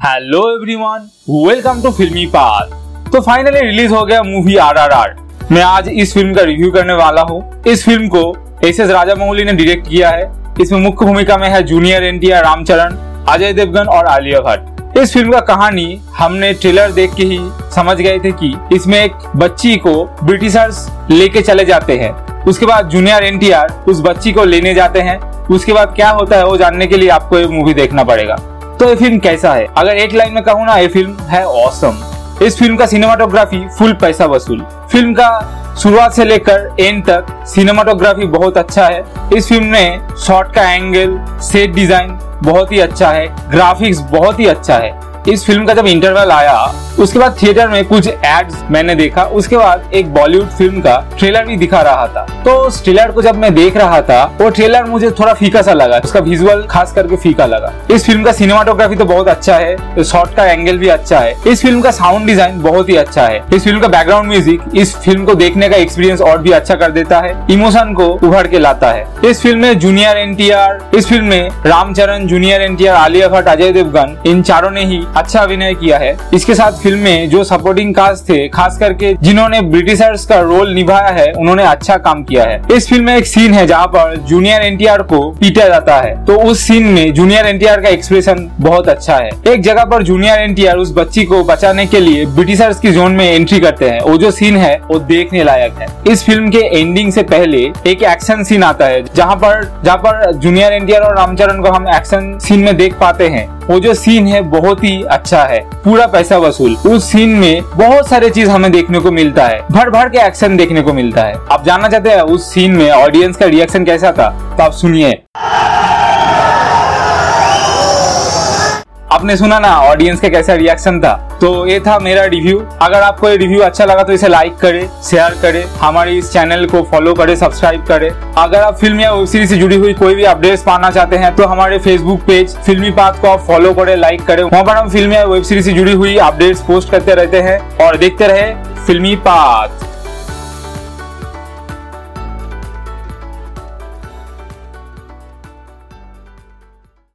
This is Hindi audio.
Hello everyone welcome to Filmy Path तो फाइनली रिलीज़ हो गया मूवी आरआरआर मैं आज इस फ़िल्म का रिव्यू करने वाला हूँ। इस फ़िल्म को एस एस राजा मौली ने डायरेक्ट किया है। इसमें मुख्य भूमिका में है जूनियर एनटीआर रामचरण, अजय देवगन और आलिया भट्ट। इस फ़िल्म का कहानी हमने ट्रेलर देख के ही समझ गए थे कि इसमें एक बच्ची को ब्रिटिशर्स लेके चले जाते हैं। उसके बाद जूनियर एनटीआर उस बच्ची को लेने जाते हैं। उसके बाद क्या होता है वो जानने के लिए आपको ये मूवी देखना पड़ेगा। तो ये फ़िल्म कैसा है? अगर एक लाइन में कहूँ ना, ये फ़िल्म है औसम इस फ़िल्म का सिनेमाटोग्राफी फुल पैसा वसूल. फ़िल्म का शुरुआत से लेकर एंड तक सिनेमाटोग्राफी बहुत अच्छा है. इस फ़िल्म में शॉट का एंगल सेट डिज़ाइन बहुत ही अच्छा है. ग्राफिक्स बहुत ही अच्छा है. इस फ़िल्म का जब इंटरवल आया, उसके बाद थिएटर में कुछ एड्स मैंने देखा। उसके बाद एक बॉलीवुड फ़िल्म का ट्रेलर भी दिखा रहा था। तो उस ट्रेलर को जब मैं देख रहा था, वो ट्रेलर मुझे थोड़ा फीका सा लगा। उसका विजुअल खास करके फीका लगा। इस फ़िल्म का सिनेमाटोग्राफी तो बहुत अच्छा है। तो शॉर्ट का एंगल भी अच्छा है। इस फ़िल्म का साउंड डिज़ाइन बहुत ही अच्छा है। इस फ़िल्म का बैकग्राउंड म्यूज़िक इस फ़िल्म को देखने का एक्सपीरियंस और भी अच्छा कर देता है। इमोशन को उभर के लाता है। इस फ़िल्म में जूनियर एनटीआर इस फ़िल्म में रामचरण जूनियर एनटीआर आलिया भट्ट अजय देवगन इन चारों ने ही अच्छा अभिनय किया है। इसके साथ फ़िल्म में जो सपोर्टिंग कास्ट थे, खास करके जिन्होंने ब्रिटिशर्स का रोल निभाया है, उन्होंने अच्छा काम किया है। इस फ़िल्म में एक सीन है जहाँ पर जूनियर एनटीआर को पीटा जाता है। तो उस सीन में जूनियर एनटीआर का एक्सप्रेशन बहुत अच्छा है। एक जगह पर जूनियर एनटीआर उस बच्ची को बचाने के लिए ब्रिटिशर्स की जोन में एंट्री करते हैं। वो जो सीन है, वो देखने लायक है। इस फ़िल्म के एंडिंग से पहले एक एक्शन सीन आता है, जहाँ पर जहाँ पर जूनियर एनटीआर और रामचरण को हम एक्शन सीन में देख पाते हैं। वो जो सीन है, बहुत ही अच्छा है, पूरा पैसा वसूल। उस सीन में बहुत सारे चीज़ हमें देखने को मिलता है। भर भर के एक्शन देखने को मिलता है। आप जानना चाहते हैं उस सीन में ऑडियंस का रिएक्शन कैसा था? तो आप सुनिए। आपने सुना ना ऑडियंस का कैसा रिएक्शन था? तो ये था मेरा रिव्यू अगर आपको ये रिव्यू अच्छा लगा तो इसे लाइक करे शेयर करे, हमारे इस चैनल को फॉलो करे सब्सक्राइब करे। अगर आप फ़िल्म या वेब सीरीज़ से जुड़ी हुई कोई भी अपडेट्स पाना चाहते हैं तो हमारे फेसबुक पेज फिल्मी पाथ को आप फॉलो करे लाइक करे। वहाँ पर हम फ़िल्म या वेब सीरीज़ से जुड़ी हुई अपडेट्स पोस्ट करते रहते हैं और देखते रहे फिल्मी पाथ